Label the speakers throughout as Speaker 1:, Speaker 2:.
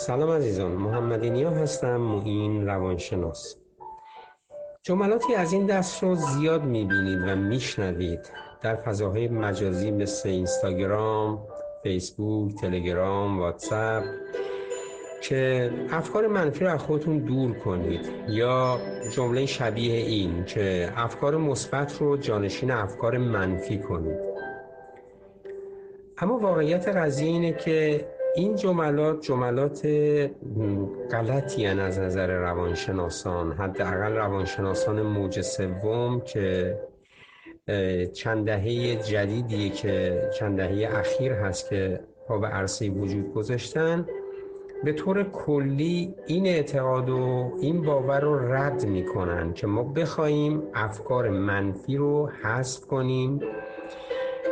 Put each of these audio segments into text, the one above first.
Speaker 1: سلام عزیزان محمد نیا هستم معین روانشناس. جملاتی از این دست رو زیاد می‌بینید و میشنوید. در فضاهای مجازی مثل اینستاگرام، فیسبوک، تلگرام، واتساپ که افکار منفی رو از خودتون دور کنید. یا جمله شبیه این که افکار مثبت رو جانشین افکار منفی کنید. اما واقعیت قضیه اینه که این جملات جملات غلطی از نظر روانشناسان. حداقل روانشناسان موج سوم که چند دهه جدیدی که چند دهه اخیر هست که پا به عرصه وجود گذاشتن. به طور کلی این اعتقاد و این باور رو رد می‌کنن که ما بخواهیم افکار منفی رو حذف کنیم.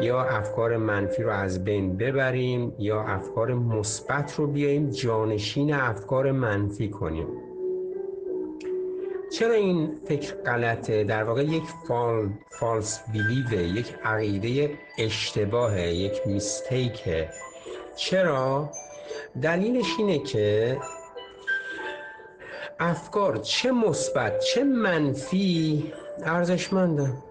Speaker 1: یا افکار منفی رو از بین ببریم یا افکار مثبت رو بیاییم جانشین افکار منفی کنیم. چرا این فکر غلطه؟ در واقع یک فال، فالس بیلیوه یک عقیده اشتباهه یک میستیکه. چرا؟ دلیلش اینه که افکار چه مثبت چه منفی ارزشمندن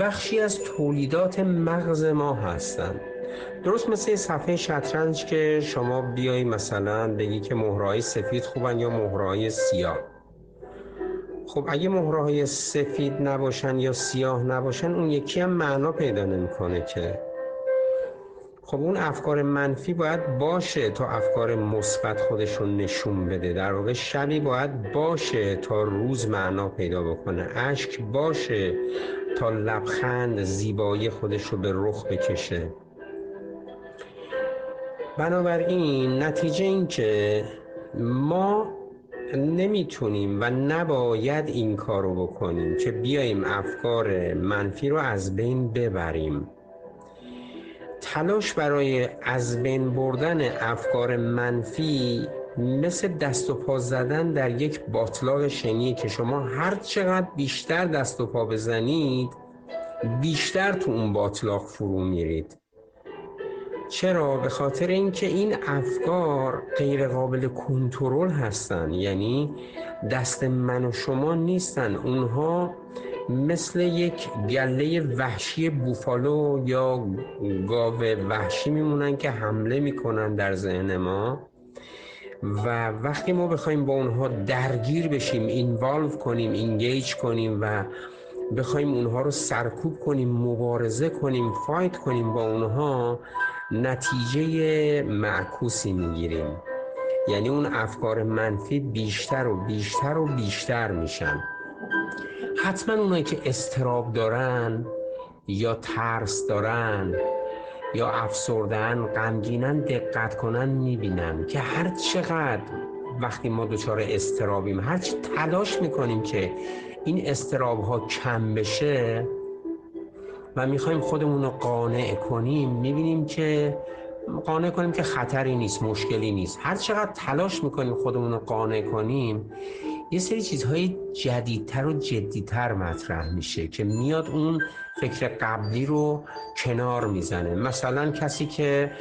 Speaker 1: بخشی از تولیدات مغز ما هستند درست مثل صفحه شطرنج که شما بیایی مثلا بگی که مهرهای سفید خوبن یا مهرهای سیاه. خب اگه مهرهای سفید نباشن یا سیاه نباشن اون یکی هم معنا پیدا نمی‌کنه که. خب اون افکار منفی باید باشه تا افکار مثبت خودشون نشون بده. در واقع شبی باید باشه تا روز معنا پیدا بکنه. اشک باشه. تا لبخند زیبایی خودش رو به رخ بکشه. بنابراین نتیجه این که ما نمی‌تونیم و نباید این کار رو بکنیم که بیاییم افکار منفی رو از بین ببریم. تلاش برای از بین بردن افکار منفی مثل دست و پا زدن در یک باطلاق شنی که شما هر چقدر بیشتر دست و پا بزنید بیشتر تو اون باطلاق فرو میرید. چرا؟ به خاطر اینکه این افکار غیر قابل کنترل هستن. یعنی دست من و شما نیستن. اونها مثل یک گله وحشی بوفالو یا گاو وحشی میمونن که حمله می‌کنن در ذهن ما. و وقتی ما بخوایم با اونها درگیر بشیم اینوالو کنیم اینگیج کنیم و بخوایم اونها رو سرکوب کنیم مبارزه کنیم فایت کنیم با اونها نتیجه معکوسی می‌گیریم. یعنی اون افکار منفی بیشتر و بیشتر و بیشتر میشن. حتما اونایی که استراب دارن یا ترس دارن یا افسردن غمگینن دقت کنن می‌بینن که هر چقدر وقتی ما دچار استرابیم هر چی تلاش می‌کنیم که این استراب ها کم بشه و می‌خوایم خودمون رو قانع کنیم می‌بینیم که قانع کنیم که خطری نیست مشکلی نیست. هر چقدر تلاش می‌کنیم خودمون رو قانع کنیم یه سری چیزهای جدیدتر و جدیتر مطرح میشه که میاد اون فکر قبلی رو کنار می‌زنه. مثلا کسی که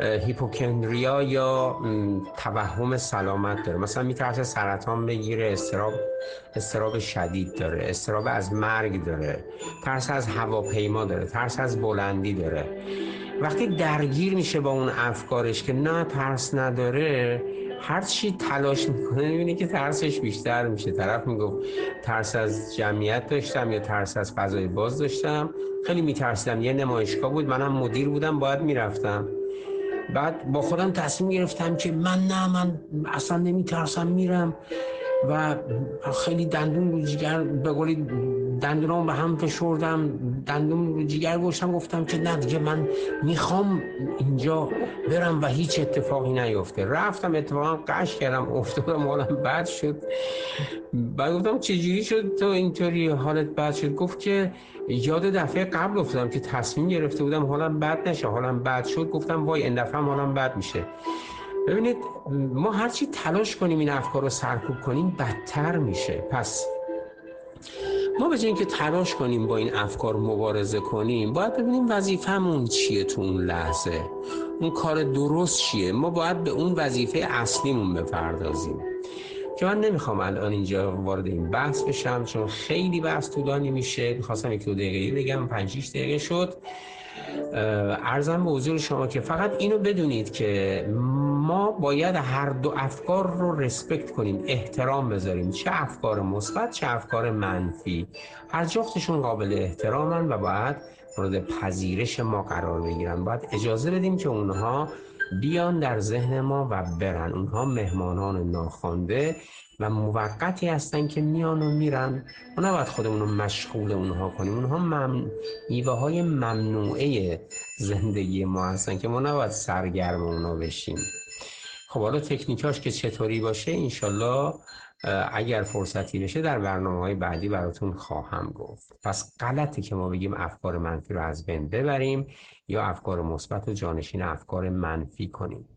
Speaker 1: هیپوکندریا یا توهم سلامت داره. مثلا میترسه سرطان بگیره استراب استراب شدید داره استراب از مرگ داره ترس از هواپیما داره ترس از بلندی داره. وقتی درگیر میشه با اون افکارش که نه ترس نداره هر چی تلاش می‌کنه می‌بینه که ترسش بیشتر میشه. طرف می‌گفت ترس از جمعیت داشتم یا ترس از فضای باز داشتم. خیلی میترسیدم. یه نمایشگاه بود. منم مدیر بودم. باید می‌رفتم. بعد با خودم تصمیم گرفتم که من نه من اصلا نمیترسم میرم. و خیلی دندون رو جگر به قولی دندونام به هم فشردم دندون رو گوشتم گفتم که نه دیگه من می‌خوام اینجا برم و هیچ اتفاقی نیفته. رفتم اتفاقا قش کردم افتادم حالم بد شد. بعد گفتم چجوری شد تو اینطوری حالت بد شد؟ گفت که یاد دفعه قبل افتادم که تصمیم گرفته بودم حالم بد نشه. حالم بد شد گفتم وای این دفعه حالم بد میشه. ببینید ما هرچی تلاش کنیم این افکار رو سرکوب کنیم بدتر میشه. پس ما به اینکه تلاش کنیم با این افکار مبارزه کنیم باید ببینیم وظیفمون چیه تو اون لحظه. اون کار درست چیه؟ ما باید به اون وظیفه اصلیمون بپردازیم. که من نمی‌خوام الان اینجا وارد این بحث بشم چون خیلی بحث طولانی میشه. می‌خواستم یک دو دقیقه بگم پنج دقیقه شد. ارزم به حضور شما که فقط اینو بدونید که ما باید هر دو افکار رو رسپکت کنیم احترام بذاریم. چه افکار مثبت چه افکار منفی. هر جفتشون قابل احترامن و باید مورد پذیرش ما قرار بگیرن. باید اجازه بدیم که اونها بیان در ذهن ما و برن. اونها مهمانان ناخوانده و موقتی هستن که میان و میرن. ما نباید خودمون رو مشغول اونها کنیم. اونها مم... میوه های ممنوعه زندگی ما هستن که ما نباید سرگرم اونا بشیم. خب حالا تکنیکاش که چطوری باشه انشالله اگر فرصتی بشه در برنامه های بعدی براتون خواهم گفت. پس غلطی که ما بگیم افکار منفی رو از بین ببریم یا افکار مثبت و جانشین افکار منفی کنیم.